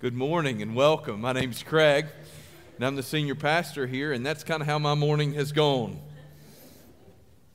Good morning and welcome. My name's Craig, and I'm the senior pastor here, and that's kind of how my morning has gone.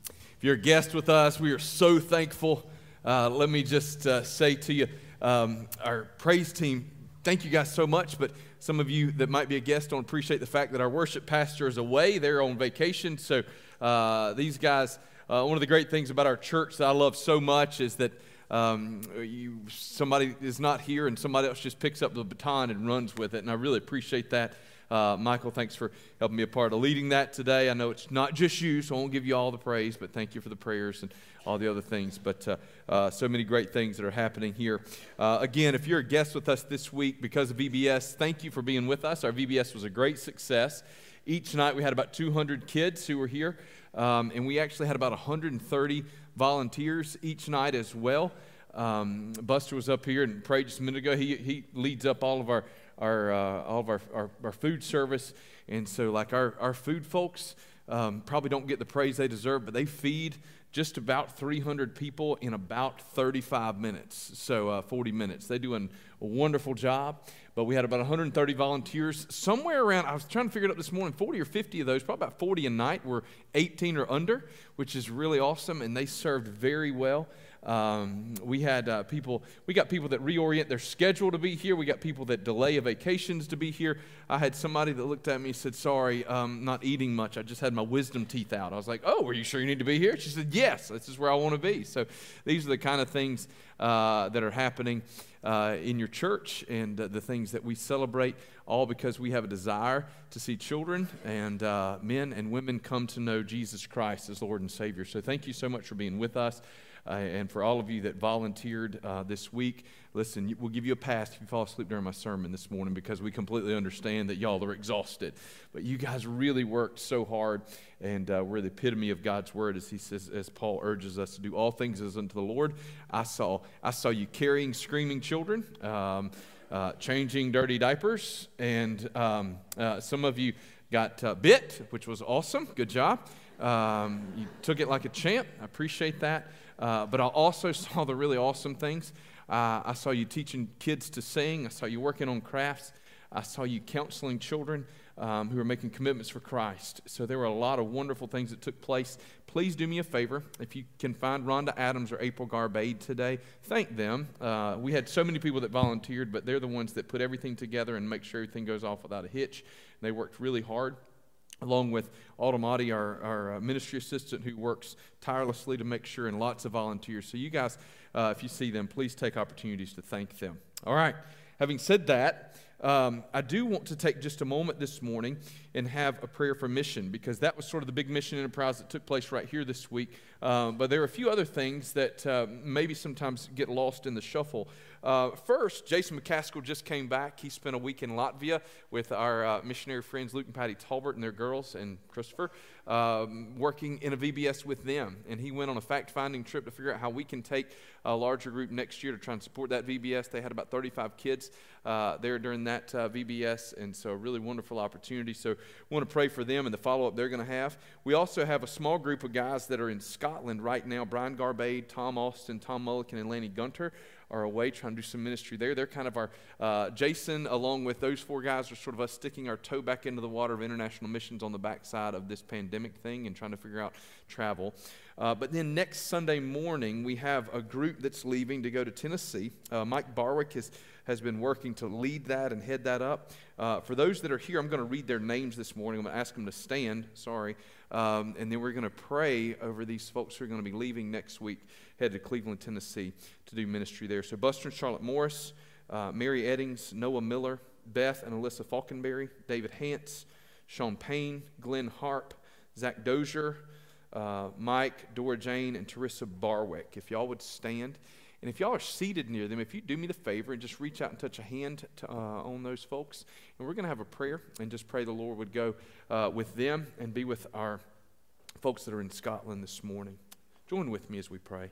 If you're a guest with us, we are so thankful. Uh, let me just uh, say to you, um, our praise team, thank you guys so much, but some of you that might be a guest don't appreciate the fact that our worship pastor is away. They're on vacation, so uh, these guys, uh, one of the great things about our church that I love so much is that um, you, somebody is not here and somebody else just picks up the baton and runs with it. And I really appreciate that. Uh, Michael, thanks for helping me a part of leading that today. I know it's not just you, so I won't give you all the praise, but thank you for the prayers and all the other things. But uh, uh, so many great things that are happening here. Uh, again, if you're a guest with us this week because of VBS, thank you for being with us. Our VBS was a great success. Each night we had about 200 kids who were here, um, and we actually had about 130 volunteers each night as well. Um, Buster was up here and prayed just a minute ago. He, he leads up all of our, our uh, all of our, our, our, food service. And so, like our, our food folks um, probably don't get the praise they deserve, but they feed just about 300 people in about 35 minutes, so uh, 40 minutes. They do a wonderful job. But we had about 130 volunteers. Somewhere around, I was trying to figure it out this morning, 40 or 50 of those, probably about 40 a night, were 18 or under, which is really awesome, and they served very well. Um, we had uh, people, we got people that reorient their schedule to be here. We got people that delay vacations to be here. I had somebody that looked at me and said, Sorry, um, not eating much. I just had my wisdom teeth out. I was like, Oh, are you sure you need to be here? She said, Yes, this is where I want to be. So these are the kind of things uh, that are happening uh, in your church and the things that we celebrate, all because we have a desire to see children and uh, men and women come to know Jesus Christ as Lord and Savior. So thank you so much for being with us. Uh, and for all of you that volunteered uh, this week, listen, we'll give you a pass if you fall asleep during my sermon this morning because we completely understand that y'all are exhausted. But you guys really worked so hard, and uh, we're the epitome of God's word, as he says, as Paul urges us to do all things as unto the Lord. I saw, I saw you carrying screaming children. Um, uh, changing dirty diapers, and um, uh, some of you got uh, bit, which was awesome. Good job. Um, you took it like a champ. I appreciate that. Uh, but I also saw the really awesome things. Uh, I saw you teaching kids to sing. I saw you working on crafts. I saw you counseling children um, who are making commitments for Christ. So there were a lot of wonderful things that took place. Please do me a favor. If you can find Rhonda Adams or April Garbade today, thank them. Uh, we had so many people that volunteered, but they're the ones that put everything together and make sure everything goes off without a hitch. They worked really hard along with Automati, our, our uh, ministry assistant who works tirelessly to make sure, and lots of volunteers. So, you guys, uh, if you see them, please take opportunities to thank them. All right, having said that, um, I do want to take just a moment this morning and have a prayer for mission because that was sort of the big mission enterprise that took place right here this week. Um, but there are a few other things that uh, maybe sometimes get lost in the shuffle. Uh, first, Jason McCaskill just came back. He spent a week in Latvia with our uh, missionary friends Luke and Patty Talbert and their girls and Christopher, um, working in a VBS with them. And he went on a fact finding trip to figure out how we can take a larger group next year to try and support that VBS. They had about 35 kids uh, there during that uh, VBS, and so a really wonderful opportunity. So, want to pray for them and the follow up they're going to have. We also have a small group of guys that are in Scotland right now Brian Garbade, Tom Austin, Tom Mullican, and Lanny Gunter are away trying to do some ministry there. They're kind of our, uh, Jason, along with those four guys, are sort of us sticking our toe back into the water of international missions on the backside of this pandemic thing and trying to figure out travel. Uh, but then next Sunday morning, we have a group that's leaving to go to Tennessee. Uh, Mike Barwick has, has been working to lead that and head that up. Uh, for those that are here, I'm going to read their names this morning. I'm going to ask them to stand. Sorry. Um, and then we're going to pray over these folks who are going to be leaving next week, headed to Cleveland, Tennessee to do ministry there. So Buster and Charlotte Morris, uh, Mary Eddings, Noah Miller, Beth and Alyssa Falkenberry, David Hance, Sean Payne, Glenn Harp, Zach Dozier, uh, Mike, Dora Jane, and Teresa Barwick. If y'all would stand. And if y'all are seated near them, if you do me the favor and just reach out and touch a hand to, uh, on those folks, and we're going to have a prayer and just pray the Lord would go uh, with them and be with our folks that are in Scotland this morning. Join with me as we pray.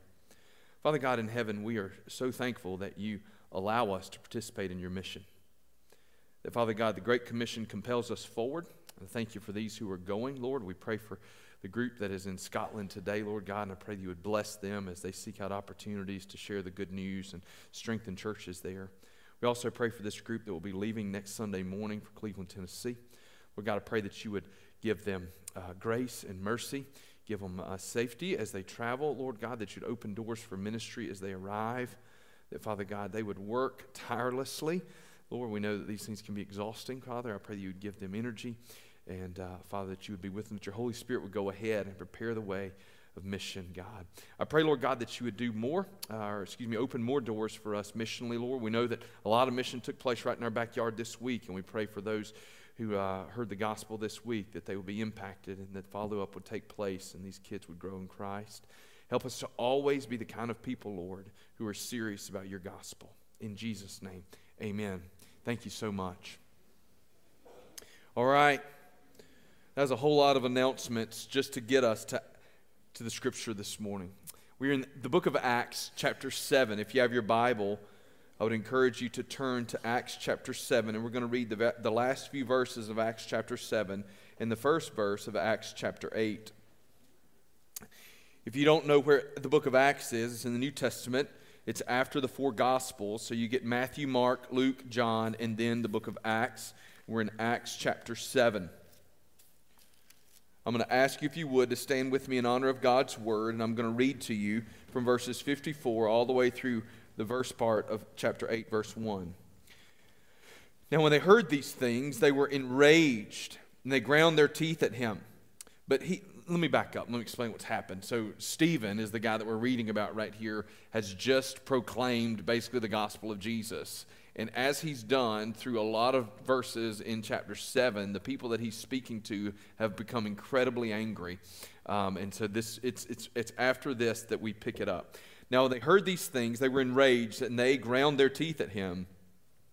Father God in heaven, we are so thankful that you allow us to participate in your mission. That, Father God, the Great Commission compels us forward. And thank you for these who are going, Lord. We pray for the group that is in Scotland today, Lord God, and I pray that you would bless them as they seek out opportunities to share the good news and strengthen churches there. We also pray for this group that will be leaving next Sunday morning for Cleveland, Tennessee. Lord God, I pray that you would give them uh, grace and mercy, give them uh, safety as they travel. Lord God, that you'd open doors for ministry as they arrive, that, Father God, they would work tirelessly. Lord, we know that these things can be exhausting, Father. I pray that you would give them energy. And, uh, Father, that you would be with them, that your Holy Spirit would go ahead and prepare the way of mission, God. I pray, Lord God, that you would do more, uh, or excuse me, open more doors for us missionally, Lord. We know that a lot of mission took place right in our backyard this week, and we pray for those who uh, heard the gospel this week that they would be impacted and that follow up would take place and these kids would grow in Christ. Help us to always be the kind of people, Lord, who are serious about your gospel. In Jesus' name, amen. Thank you so much. All right. That was a whole lot of announcements just to get us to to the scripture this morning. We're in the book of Acts, chapter 7. If you have your Bible, I would encourage you to turn to Acts chapter 7, and we're going to read the, the last few verses of Acts chapter 7 and the first verse of Acts chapter 8. If you don't know where the book of Acts is, it's in the New Testament. It's after the four Gospels. So you get Matthew, Mark, Luke, John, and then the book of Acts. We're in Acts chapter 7. I'm going to ask you, if you would, to stand with me in honor of God's word, and I'm going to read to you from verses 54 all the way through the verse part of chapter 8, verse 1. Now, when they heard these things, they were enraged, and they ground their teeth at him. But he, let me back up. Let me explain what's happened. So, Stephen is the guy that we're reading about right here, has just proclaimed basically the gospel of Jesus. And as he's done through a lot of verses in chapter 7, the people that he's speaking to have become incredibly angry. Um, and so this, it's, it's, it's after this that we pick it up. Now, they heard these things, they were enraged, and they ground their teeth at him.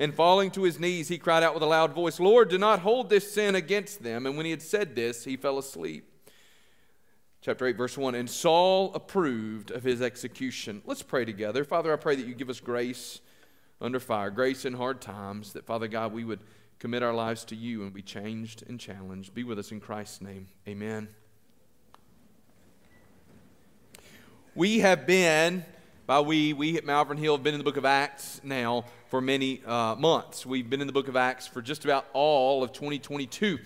And falling to his knees, he cried out with a loud voice, Lord, do not hold this sin against them. And when he had said this, he fell asleep chapter 8, verse 1. And Saul approved of his execution. Let's pray together. Father, I pray that you give us grace under fire, grace in hard times, that, Father God, we would commit our lives to you and be changed and challenged. Be with us in Christ's name. Amen. We have been, by we, we at Malvern Hill have been in the book of Acts now for many uh, months. We've been in the book of Acts for just about all of 2022.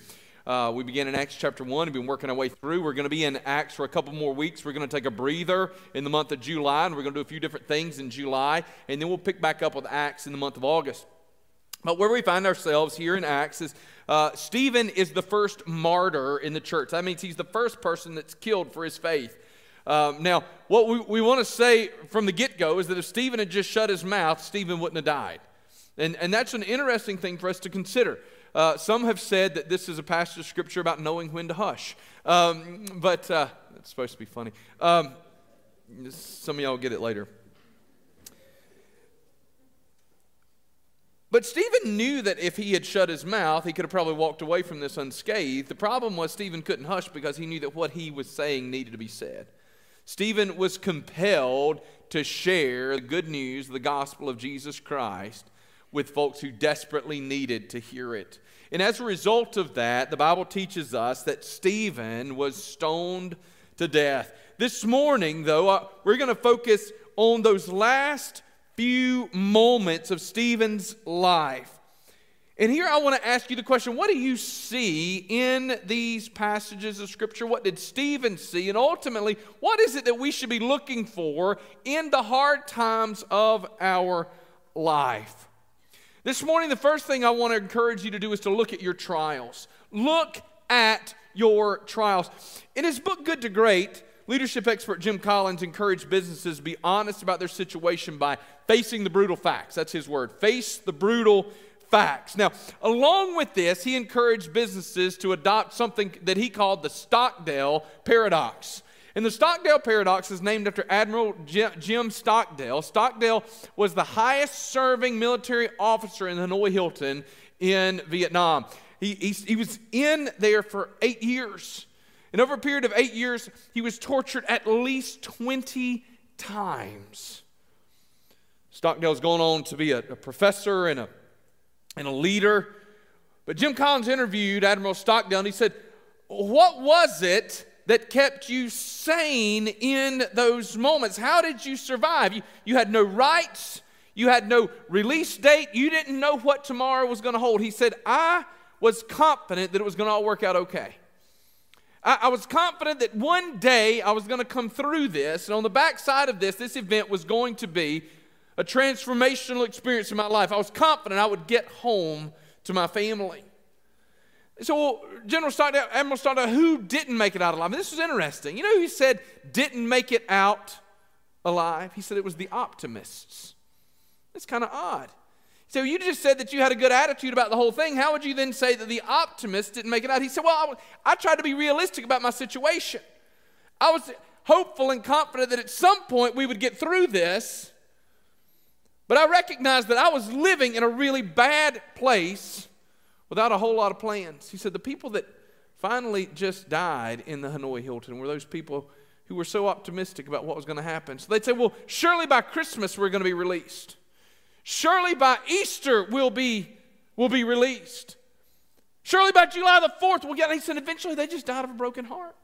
Uh, we began in Acts chapter 1. We've been working our way through. We're going to be in Acts for a couple more weeks. We're going to take a breather in the month of July, and we're going to do a few different things in July, and then we'll pick back up with Acts in the month of August. But where we find ourselves here in Acts is uh, Stephen is the first martyr in the church. That means he's the first person that's killed for his faith. Um, now, what we, we want to say from the get go is that if Stephen had just shut his mouth, Stephen wouldn't have died. And, and that's an interesting thing for us to consider. Uh, some have said that this is a passage of scripture about knowing when to hush. Um, but uh, it's supposed to be funny. Um, some of y'all get it later. But Stephen knew that if he had shut his mouth, he could have probably walked away from this unscathed. The problem was Stephen couldn't hush because he knew that what he was saying needed to be said. Stephen was compelled to share the good news, the gospel of Jesus Christ, with folks who desperately needed to hear it. And as a result of that, the Bible teaches us that Stephen was stoned to death. This morning, though, uh, we're going to focus on those last few moments of Stephen's life. And here I want to ask you the question what do you see in these passages of Scripture? What did Stephen see? And ultimately, what is it that we should be looking for in the hard times of our life? This morning, the first thing I want to encourage you to do is to look at your trials. Look at your trials. In his book, Good to Great, leadership expert Jim Collins encouraged businesses to be honest about their situation by facing the brutal facts. That's his word. Face the brutal facts. Now, along with this, he encouraged businesses to adopt something that he called the Stockdale paradox. And the Stockdale paradox is named after Admiral Jim Stockdale. Stockdale was the highest serving military officer in Hanoi Hilton in Vietnam. He, he, he was in there for eight years. And over a period of eight years, he was tortured at least 20 times. Stockdale's going on to be a, a professor and a, and a leader. But Jim Collins interviewed Admiral Stockdale and he said, What was it that kept you sane in those moments? How did you survive? You, you had no rights, you had no release date, you didn't know what tomorrow was going to hold. He said, I was confident that it was going to all work out okay. I, I was confident that one day I was going to come through this, and on the backside of this, this event was going to be a transformational experience in my life. I was confident I would get home to my family. So, General Stockdale, Admiral Stockdale, who didn't make it out alive? And this was interesting. You know who he said didn't make it out alive? He said it was the optimists. It's kind of odd. So you just said that you had a good attitude about the whole thing. How would you then say that the optimists didn't make it out? He said, Well, I, I tried to be realistic about my situation. I was hopeful and confident that at some point we would get through this. But I recognized that I was living in a really bad place without a whole lot of plans. He said, The people that finally just died in the Hanoi Hilton were those people who were so optimistic about what was going to happen. So they'd say, Well, surely by Christmas we're going to be released. Surely by Easter we'll be, we'll be released. Surely by July the 4th we'll get. And he said, Eventually they just died of a broken heart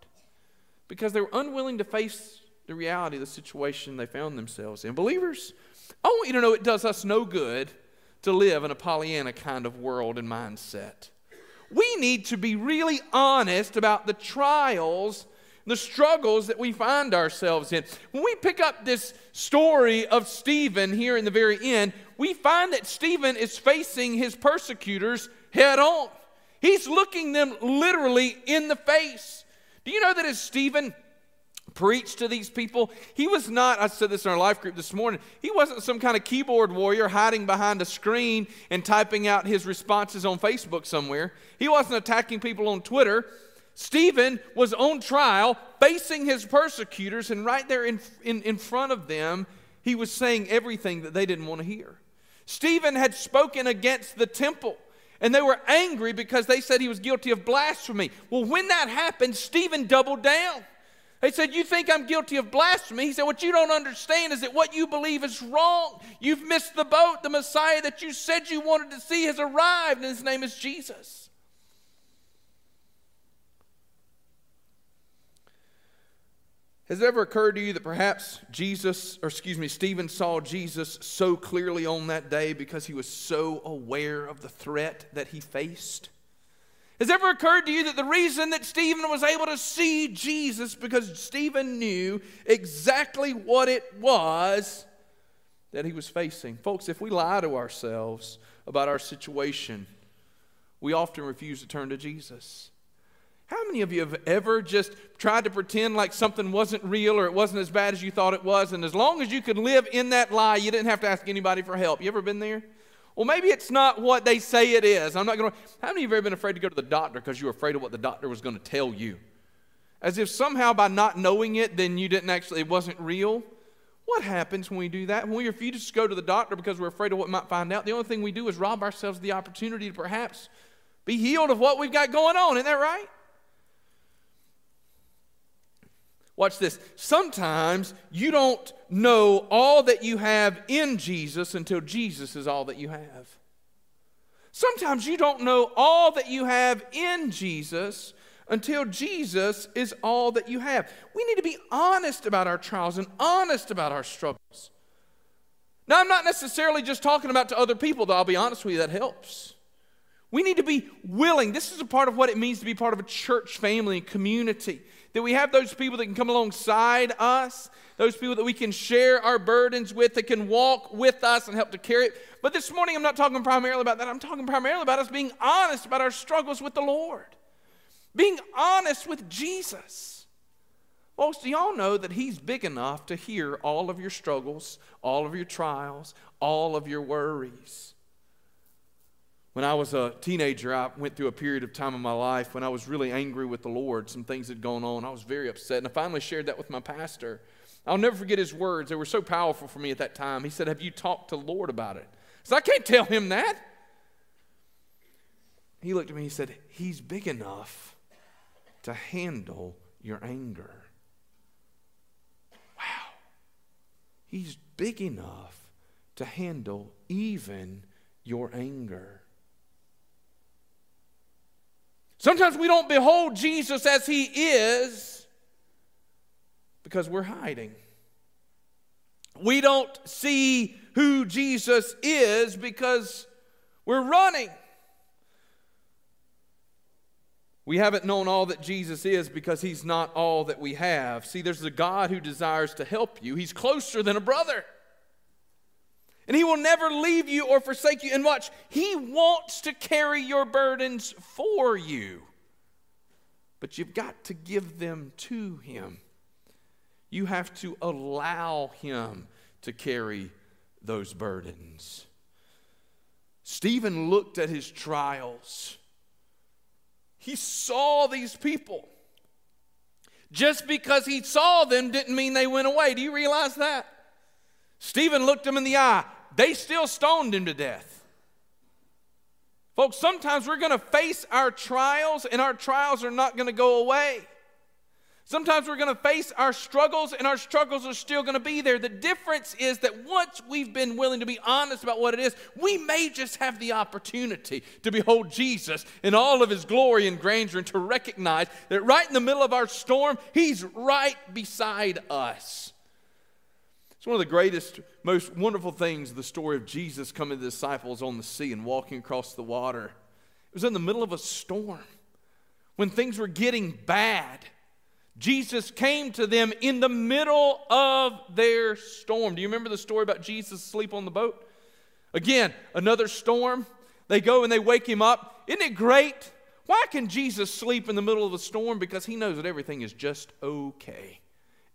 because they were unwilling to face the reality of the situation they found themselves in. Believers, I want you to know it does us no good to live in a Pollyanna kind of world and mindset. We need to be really honest about the trials, the struggles that we find ourselves in. When we pick up this story of Stephen here in the very end, we find that Stephen is facing his persecutors head on. He's looking them literally in the face. Do you know that as Stephen preach to these people. He was not, I said this in our life group this morning, he wasn't some kind of keyboard warrior hiding behind a screen and typing out his responses on Facebook somewhere. He wasn't attacking people on Twitter. Stephen was on trial, facing his persecutors, and right there in, in, in front of them, he was saying everything that they didn't want to hear. Stephen had spoken against the temple. And they were angry because they said he was guilty of blasphemy. Well, when that happened, Stephen doubled down. They said, You think I'm guilty of blasphemy? He said, What you don't understand is that what you believe is wrong. You've missed the boat. The Messiah that you said you wanted to see has arrived, and his name is Jesus. Has it ever occurred to you that perhaps Jesus, or excuse me, Stephen saw Jesus so clearly on that day because he was so aware of the threat that he faced? Has ever occurred to you that the reason that Stephen was able to see Jesus because Stephen knew exactly what it was that he was facing? Folks, if we lie to ourselves about our situation, we often refuse to turn to Jesus. How many of you have ever just tried to pretend like something wasn't real or it wasn't as bad as you thought it was? And as long as you could live in that lie, you didn't have to ask anybody for help. You ever been there? Well, maybe it's not what they say it is. I'm not going to. How many of you have ever been afraid to go to the doctor because you were afraid of what the doctor was going to tell you? As if somehow by not knowing it, then you didn't actually, it wasn't real. What happens when we do that? When we refuse to go to the doctor because we're afraid of what we might find out, the only thing we do is rob ourselves of the opportunity to perhaps be healed of what we've got going on. Isn't that right? Watch this. Sometimes you don't know all that you have in Jesus until Jesus is all that you have. Sometimes you don't know all that you have in Jesus until Jesus is all that you have. We need to be honest about our trials and honest about our struggles. Now, I'm not necessarily just talking about to other people, though I'll be honest with you, that helps. We need to be willing. This is a part of what it means to be part of a church family and community that we have those people that can come alongside us, those people that we can share our burdens with, that can walk with us and help to carry it. But this morning, I'm not talking primarily about that. I'm talking primarily about us being honest about our struggles with the Lord, being honest with Jesus. Folks, do y'all know that He's big enough to hear all of your struggles, all of your trials, all of your worries? When I was a teenager, I went through a period of time in my life when I was really angry with the Lord. Some things had gone on. I was very upset. And I finally shared that with my pastor. I'll never forget his words. They were so powerful for me at that time. He said, Have you talked to the Lord about it? I said, I can't tell him that. He looked at me and he said, He's big enough to handle your anger. Wow. He's big enough to handle even your anger. Sometimes we don't behold Jesus as he is because we're hiding. We don't see who Jesus is because we're running. We haven't known all that Jesus is because he's not all that we have. See, there's a God who desires to help you, he's closer than a brother. And he will never leave you or forsake you. And watch, he wants to carry your burdens for you. But you've got to give them to him. You have to allow him to carry those burdens. Stephen looked at his trials. He saw these people. Just because he saw them didn't mean they went away. Do you realize that? Stephen looked them in the eye they still stoned him to death. Folks, sometimes we're going to face our trials, and our trials are not going to go away. Sometimes we're going to face our struggles, and our struggles are still going to be there. The difference is that once we've been willing to be honest about what it is, we may just have the opportunity to behold Jesus in all of his glory and grandeur and to recognize that right in the middle of our storm, he's right beside us. It's one of the greatest, most wonderful things the story of Jesus coming to the disciples on the sea and walking across the water. It was in the middle of a storm when things were getting bad. Jesus came to them in the middle of their storm. Do you remember the story about Jesus asleep on the boat? Again, another storm. They go and they wake him up. Isn't it great? Why can Jesus sleep in the middle of a storm? Because he knows that everything is just okay.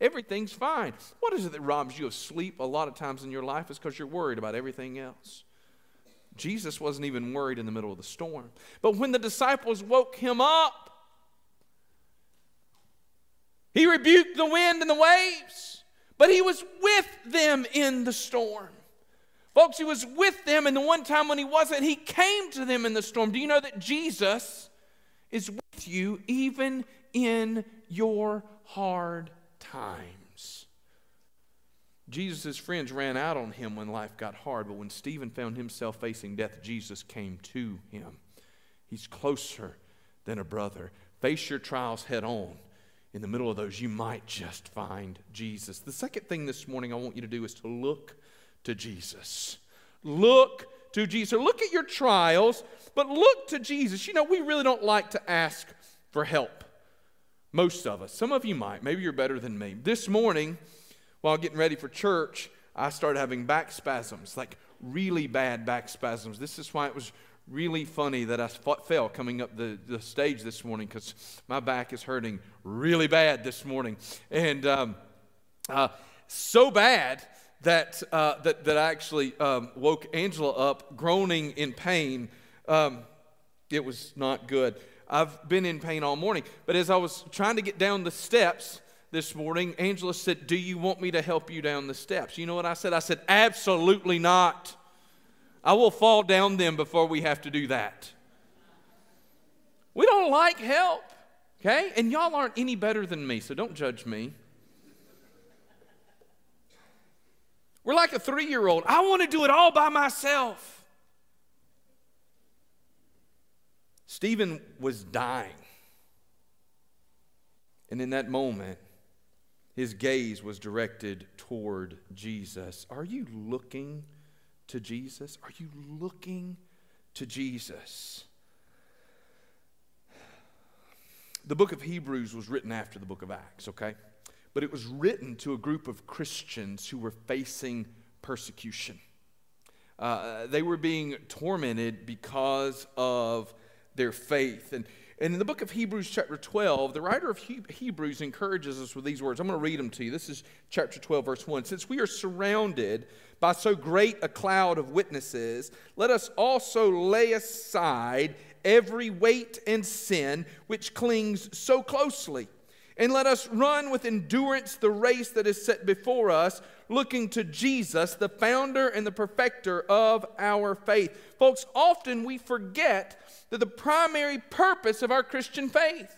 Everything's fine. What is it that robs you of sleep a lot of times in your life? Is because you're worried about everything else. Jesus wasn't even worried in the middle of the storm. But when the disciples woke him up, he rebuked the wind and the waves, but he was with them in the storm. Folks, he was with them, and the one time when he wasn't, he came to them in the storm. Do you know that Jesus is with you even in your hard times. Jesus' friends ran out on him when life got hard, but when Stephen found himself facing death, Jesus came to him. He's closer than a brother. Face your trials head on. In the middle of those, you might just find Jesus. The second thing this morning I want you to do is to look to Jesus. Look to Jesus. Look at your trials, but look to Jesus. You know, we really don't like to ask for help. Most of us. Some of you might. Maybe you're better than me. This morning, while getting ready for church, I started having back spasms, like really bad back spasms. This is why it was really funny that I fell coming up the, the stage this morning because my back is hurting really bad this morning. And um, uh, so bad that, uh, that, that I actually um, woke Angela up groaning in pain. Um, it was not good. I've been in pain all morning. But as I was trying to get down the steps this morning, Angela said, Do you want me to help you down the steps? You know what I said? I said, Absolutely not. I will fall down them before we have to do that. We don't like help, okay? And y'all aren't any better than me, so don't judge me. We're like a three year old. I want to do it all by myself. Stephen was dying. And in that moment, his gaze was directed toward Jesus. Are you looking to Jesus? Are you looking to Jesus? The book of Hebrews was written after the book of Acts, okay? But it was written to a group of Christians who were facing persecution. Uh, they were being tormented because of their faith. And, And in the book of Hebrews, chapter 12, the writer of Hebrews encourages us with these words. I'm going to read them to you. This is chapter 12, verse 1. Since we are surrounded by so great a cloud of witnesses, let us also lay aside every weight and sin which clings so closely. And let us run with endurance the race that is set before us, looking to Jesus, the founder and the perfecter of our faith. Folks, often we forget that the primary purpose of our Christian faith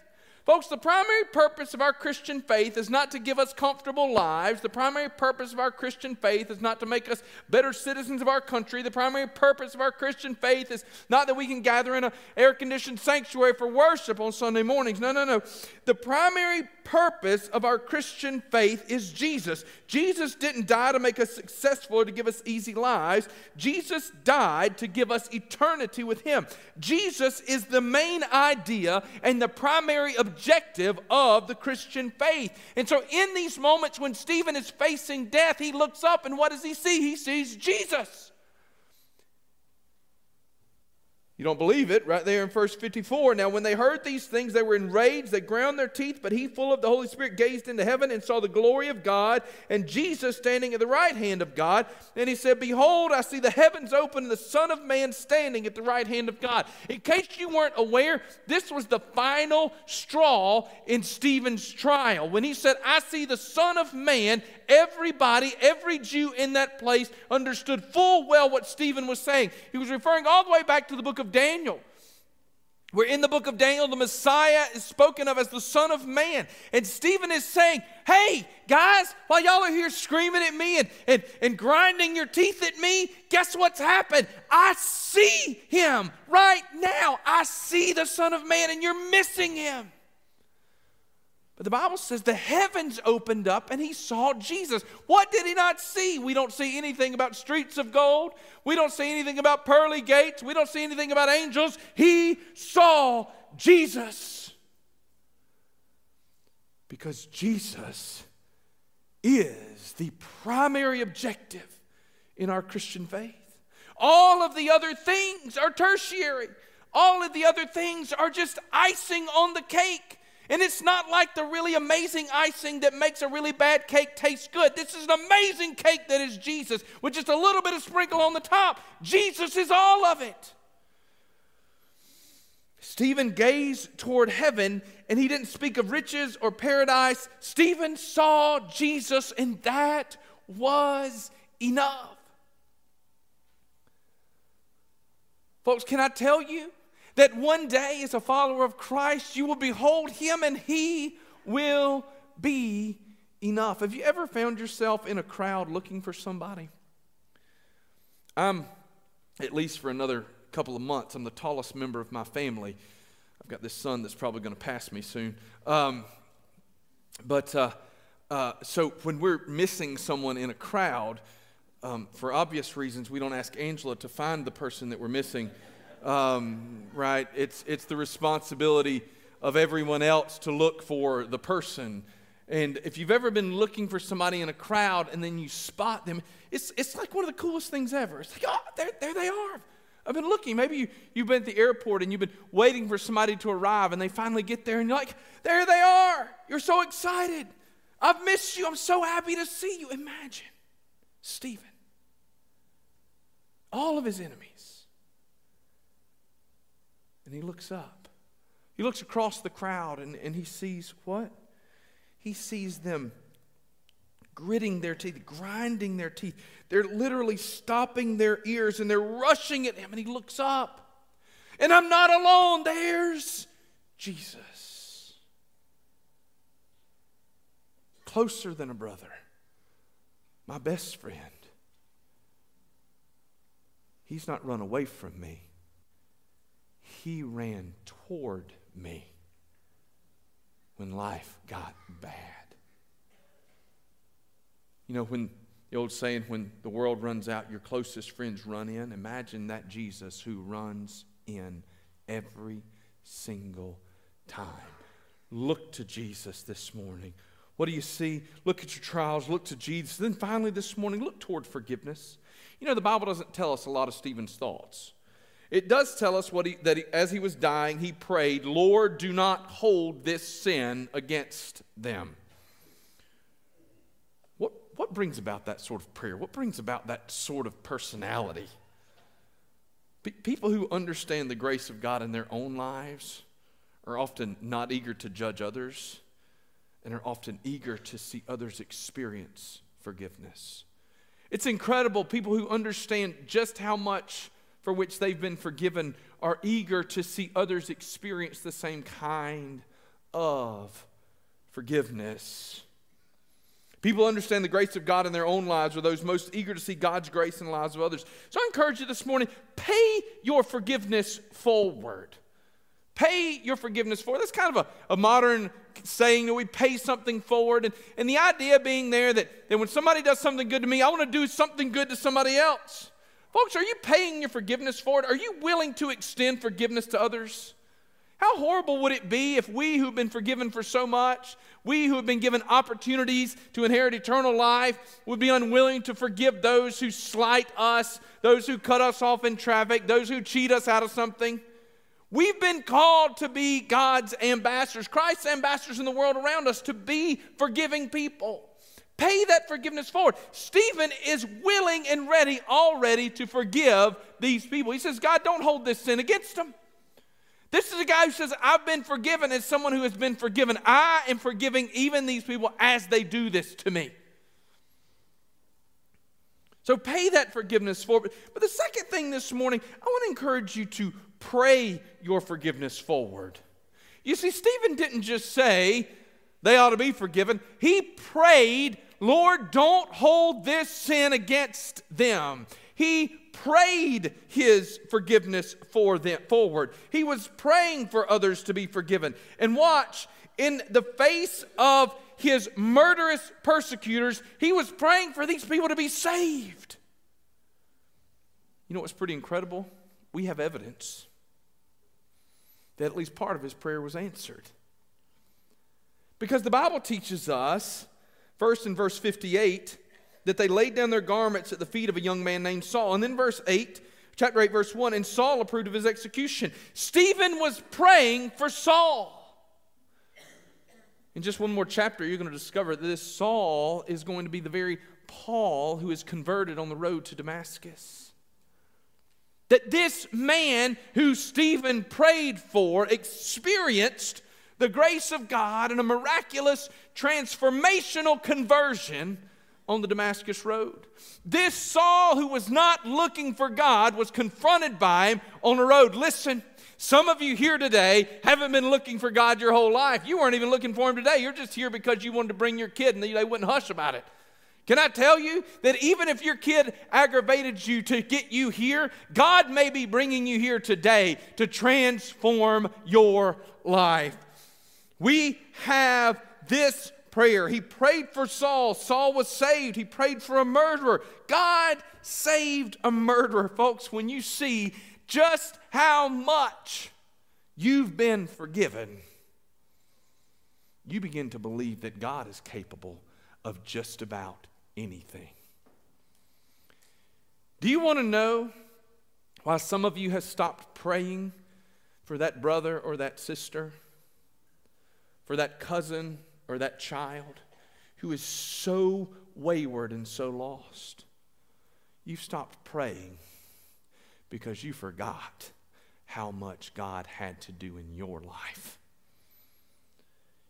Folks, the primary purpose of our Christian faith is not to give us comfortable lives. The primary purpose of our Christian faith is not to make us better citizens of our country. The primary purpose of our Christian faith is not that we can gather in an air conditioned sanctuary for worship on Sunday mornings. No, no, no. The primary purpose of our Christian faith is Jesus. Jesus didn't die to make us successful or to give us easy lives. Jesus died to give us eternity with Him. Jesus is the main idea and the primary objective of the Christian faith. And so, in these moments when Stephen is facing death, he looks up and what does he see? He sees Jesus. You don't believe it, right there in verse 54. Now, when they heard these things, they were enraged. They ground their teeth, but he, full of the Holy Spirit, gazed into heaven and saw the glory of God and Jesus standing at the right hand of God. And he said, Behold, I see the heavens open and the Son of Man standing at the right hand of God. In case you weren't aware, this was the final straw in Stephen's trial. When he said, I see the Son of Man everybody, every Jew in that place understood full well what Stephen was saying. He was referring all the way back to the book of Daniel. Where in the book of Daniel, the Messiah is spoken of as the Son of Man. And Stephen is saying, Hey, guys, while y'all are here screaming at me and, and, and grinding your teeth at me, guess what's happened? I see him right now. I see the Son of Man, and you're missing him. But the Bible says the heavens opened up and he saw Jesus. What did he not see? We don't see anything about streets of gold. We don't see anything about pearly gates. We don't see anything about angels. He saw Jesus. Because Jesus is the primary objective in our Christian faith. All of the other things are tertiary, all of the other things are just icing on the cake. And it's not like the really amazing icing that makes a really bad cake taste good. This is an amazing cake that is Jesus with just a little bit of sprinkle on the top. Jesus is all of it. Stephen gazed toward heaven and he didn't speak of riches or paradise. Stephen saw Jesus and that was enough. Folks, can I tell you? That one day, as a follower of Christ, you will behold him and he will be enough. Have you ever found yourself in a crowd looking for somebody? I'm, at least for another couple of months, I'm the tallest member of my family. I've got this son that's probably going to pass me soon. Um, but uh, uh, so when we're missing someone in a crowd, um, for obvious reasons, we don't ask Angela to find the person that we're missing um, right? It's, it's the responsibility of everyone else to look for the person. And if you've ever been looking for somebody in a crowd and then you spot them, it's, it's like one of the coolest things ever. It's like, oh, there, there they are. I've been looking. Maybe you, you've been at the airport and you've been waiting for somebody to arrive and they finally get there and you're like, there they are. You're so excited. I've missed you. I'm so happy to see you. Imagine Stephen, all of his enemies and he looks up. He looks across the crowd and, and he sees what? He sees them gritting their teeth, grinding their teeth. They're literally stopping their ears and they're rushing at him. And he looks up. And I'm not alone. There's Jesus. Closer than a brother, my best friend. He's not run away from me he ran toward me when life got bad. You know, when the old saying, when the world runs out, your closest friends run in, imagine that Jesus who runs in every single time. Look to Jesus this morning. What do you see? Look at your trials, look to Jesus. Then finally, this morning, look toward forgiveness. You know, the Bible doesn't tell us a lot of Stephen's thoughts. It does tell us what he, that he, as he was dying, he prayed, Lord, do not hold this sin against them. What, what brings about that sort of prayer? What brings about that sort of personality? people who understand the grace of God in their own lives are often not eager to judge others and are often eager to see others experience forgiveness. It's incredible. People who understand just how much for which they've been forgiven are eager to see others experience the same kind of forgiveness. People understand the grace of God in their own lives are those most eager to see God's grace in the lives of others. So I encourage you this morning pay your forgiveness forward. Pay your forgiveness forward. That's kind of a, a modern saying that we pay something forward. And, and the idea being there that, that when somebody does something good to me, I want to do something good to somebody else. Folks, are you paying your forgiveness for it? Are you willing to extend forgiveness to others? How horrible would it be if we who've been forgiven for so much, we who have been given opportunities to inherit eternal life, would be unwilling to forgive those who slight us, those who cut us off in traffic, those who cheat us out of something? We've been called to be God's ambassadors, Christ's ambassadors in the world around us, to be forgiving people. Pay that forgiveness forward. Stephen is willing and ready already to forgive these people. He says, God, don't hold this sin against them. This is a guy who says, I've been forgiven as someone who has been forgiven. I am forgiving even these people as they do this to me. So pay that forgiveness forward. But the second thing this morning, I want to encourage you to pray your forgiveness forward. You see, Stephen didn't just say they ought to be forgiven, he prayed Lord, don't hold this sin against them. He prayed his forgiveness for them forward. He was praying for others to be forgiven. And watch, in the face of his murderous persecutors, he was praying for these people to be saved. You know what's pretty incredible? We have evidence that at least part of his prayer was answered. Because the Bible teaches us First, in verse 58, that they laid down their garments at the feet of a young man named Saul. And then verse 8, chapter 8, verse 1, and Saul approved of his execution. Stephen was praying for Saul. In just one more chapter, you're going to discover that this Saul is going to be the very Paul who is converted on the road to Damascus. That this man who Stephen prayed for experienced the grace of God and a miraculous transformational conversion on the Damascus Road. This Saul, who was not looking for God, was confronted by him on the road. Listen, some of you here today haven't been looking for God your whole life. You weren't even looking for him today. You're just here because you wanted to bring your kid and they wouldn't hush about it. Can I tell you that even if your kid aggravated you to get you here, God may be bringing you here today to transform your life. We have this prayer. He prayed for Saul. Saul was saved. He prayed for a murderer. God saved a murderer. Folks, when you see just how much you've been forgiven, you begin to believe that God is capable of just about anything. Do you want to know why some of you have stopped praying for that brother or that sister? For that cousin or that child who is so wayward and so lost. You've stopped praying because you forgot how much God had to do in your life.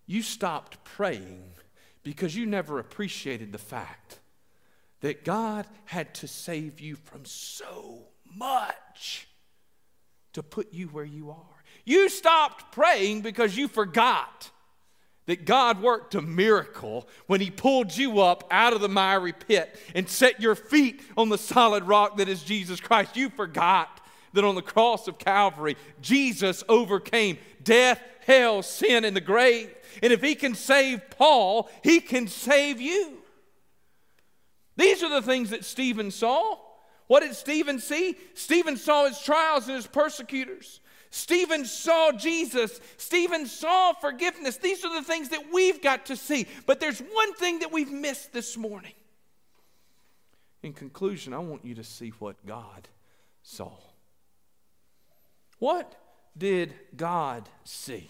You stopped praying because you never appreciated the fact that God had to save you from so much to put you where you are. You stopped praying because you forgot that God worked a miracle when He pulled you up out of the miry pit and set your feet on the solid rock that is Jesus Christ. You forgot that on the cross of Calvary, Jesus overcame death, hell, sin, and the grave. And if He can save Paul, He can save you. These are the things that Stephen saw. What did Stephen see? Stephen saw his trials and his persecutors. Stephen saw Jesus. Stephen saw forgiveness. These are the things that we've got to see. But there's one thing that we've missed this morning. In conclusion, I want you to see what God saw. What did God see?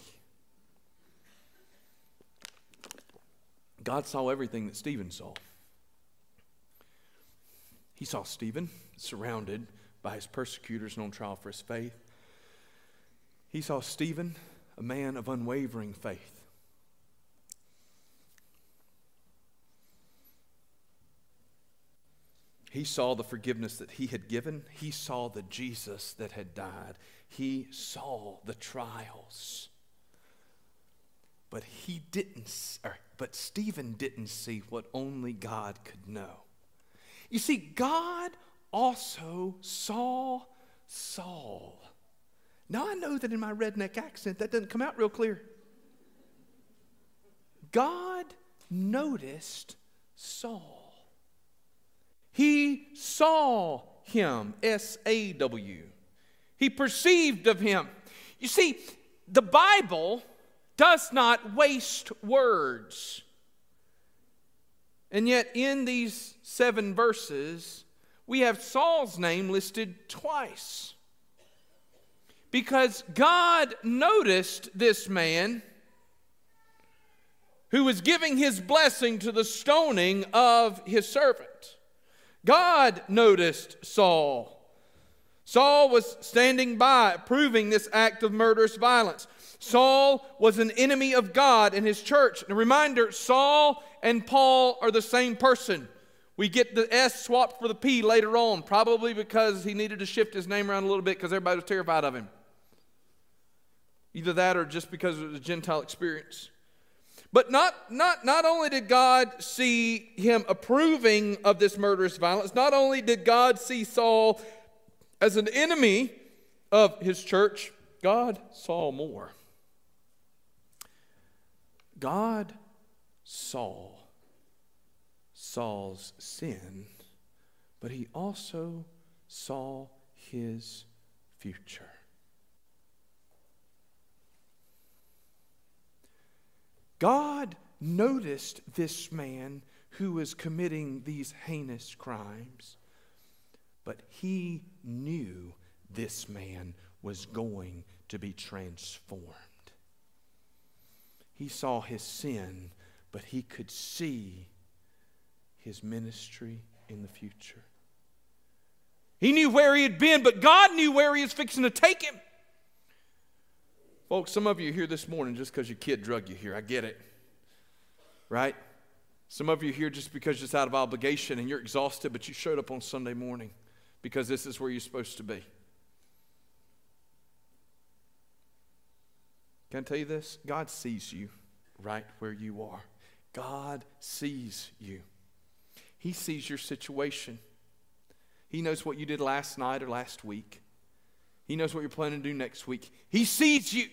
God saw everything that Stephen saw. He saw Stephen surrounded by his persecutors and on trial for his faith. He saw Stephen, a man of unwavering faith. He saw the forgiveness that he had given. He saw the Jesus that had died. He saw the trials. But he didn't, or, but Stephen didn't see what only God could know. You see, God also saw Saul. Now I know that in my redneck accent that doesn't come out real clear. God noticed Saul. He saw him, S A W. He perceived of him. You see, the Bible does not waste words. And yet, in these seven verses, we have Saul's name listed twice. Because God noticed this man who was giving his blessing to the stoning of his servant. God noticed Saul. Saul was standing by, approving this act of murderous violence. Saul was an enemy of God and his church. And a reminder Saul and Paul are the same person. We get the S swapped for the P later on, probably because he needed to shift his name around a little bit because everybody was terrified of him. Either that or just because it was a Gentile experience. But not, not, not only did God see him approving of this murderous violence, not only did God see Saul as an enemy of his church, God saw more. God saw Saul's sin, but he also saw his future. God noticed this man who was committing these heinous crimes, but he knew this man was going to be transformed. He saw his sin, but he could see his ministry in the future. He knew where he had been, but God knew where he was fixing to take him. Folks, some of you are here this morning just because your kid drug you here. I get it. Right? Some of you here just because it's out of obligation and you're exhausted, but you showed up on Sunday morning because this is where you're supposed to be. Can I tell you this? God sees you right where you are. God sees you. He sees your situation. He knows what you did last night or last week. He knows what you're planning to do next week. He sees you.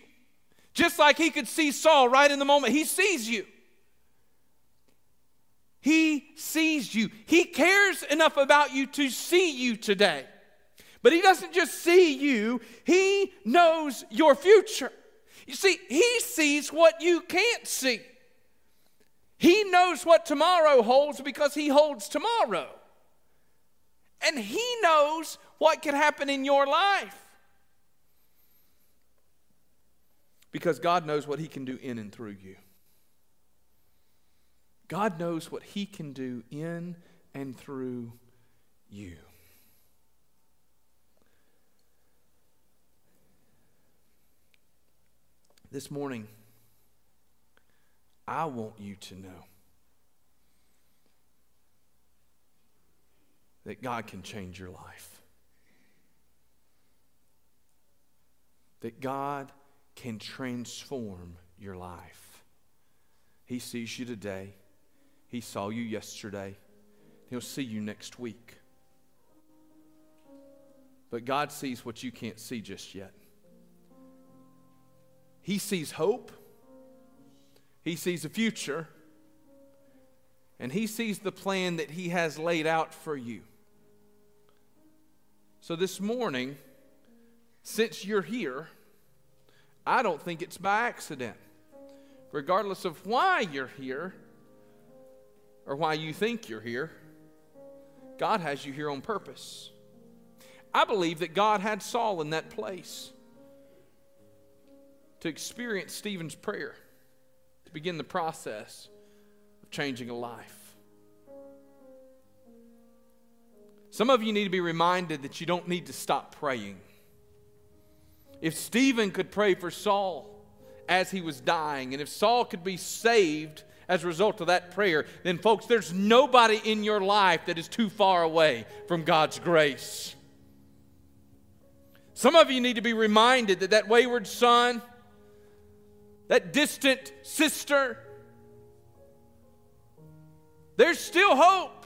Just like he could see Saul right in the moment, he sees you. He sees you. He cares enough about you to see you today. But he doesn't just see you, he knows your future. You see, he sees what you can't see. He knows what tomorrow holds because he holds tomorrow. And he knows what could happen in your life. Because God knows what He can do in and through you. God knows what He can do in and through you. This morning, I want you to know that God can change your life. That God can transform your life. He sees you today. He saw you yesterday. He'll see you next week. But God sees what you can't see just yet. He sees hope. He sees a future. And He sees the plan that He has laid out for you. So this morning, since you're here, I don't think it's by accident. Regardless of why you're here or why you think you're here, God has you here on purpose. I believe that God had Saul in that place to experience Stephen's prayer, to begin the process of changing a life. Some of you need to be reminded that you don't need to stop praying. If Stephen could pray for Saul as he was dying, and if Saul could be saved as a result of that prayer, then, folks, there's nobody in your life that is too far away from God's grace. Some of you need to be reminded that that wayward son, that distant sister, there's still hope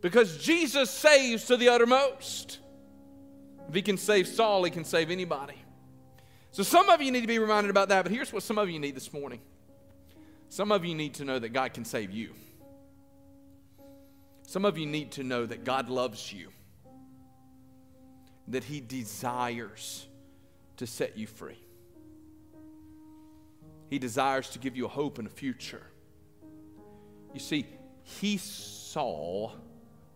because Jesus saves to the uttermost. If he can save Saul, he can save anybody. So some of you need to be reminded about that, but here's what some of you need this morning. Some of you need to know that God can save you. Some of you need to know that God loves you, that He desires to set you free. He desires to give you a hope and a future. You see, He saw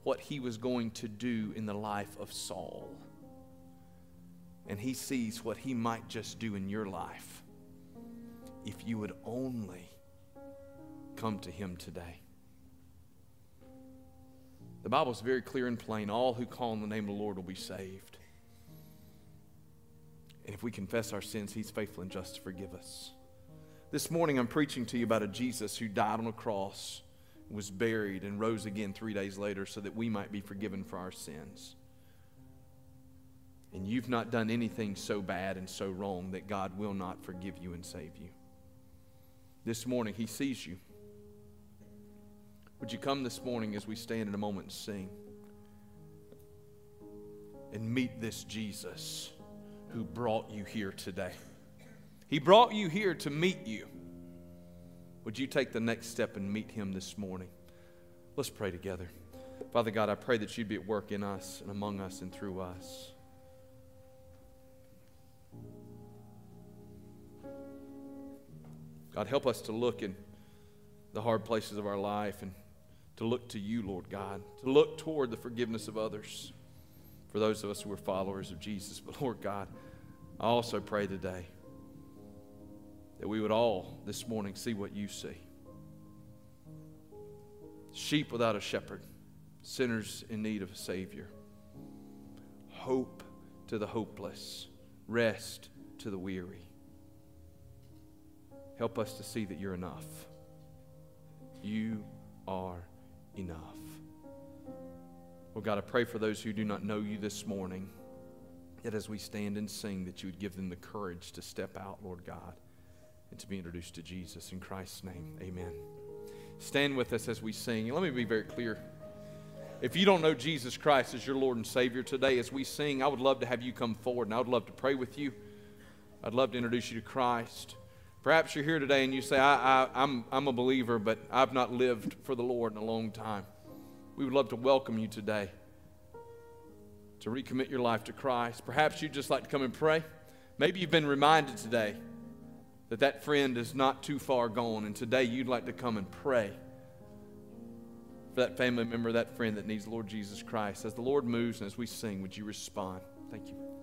what He was going to do in the life of Saul, and He sees what He might just do in your life if you would only come to him today. The Bible is very clear and plain. All who call on the name of the Lord will be saved. And if we confess our sins, he's faithful and just to forgive us. This morning, I'm preaching to you about a Jesus who died on a cross, was buried, and rose again three days later so that we might be forgiven for our sins. And you've not done anything so bad and so wrong that God will not forgive you and save you. This morning, He sees you. Would you come this morning as we stand in a moment and sing? And meet this Jesus who brought you here today. He brought you here to meet you. Would you take the next step and meet him this morning? Let's pray together. Father God, I pray that you'd be at work in us and among us and through us. God, help us to look in the hard places of our life and to look to you, Lord God, to look toward the forgiveness of others for those of us who are followers of Jesus. But Lord God, I also pray today that we would all this morning see what you see sheep without a shepherd, sinners in need of a Savior, hope to the hopeless, rest to the weary. Help us to see that you're enough. You are enough. Well, God, I pray for those who do not know you this morning, that as we stand and sing, that you would give them the courage to step out, Lord God, and to be introduced to Jesus. In Christ's name, amen. Stand with us as we sing. And let me be very clear. If you don't know Jesus Christ as your Lord and Savior today, as we sing, I would love to have you come forward and I would love to pray with you. I'd love to introduce you to Christ. Perhaps you're here today and you say, I, I, I'm, I'm a believer, but I've not lived for the Lord in a long time. We would love to welcome you today to recommit your life to Christ. Perhaps you'd just like to come and pray. Maybe you've been reminded today that that friend is not too far gone, and today you'd like to come and pray for that family member, that friend that needs Lord Jesus Christ. As the Lord moves and as we sing, would you respond? Thank you.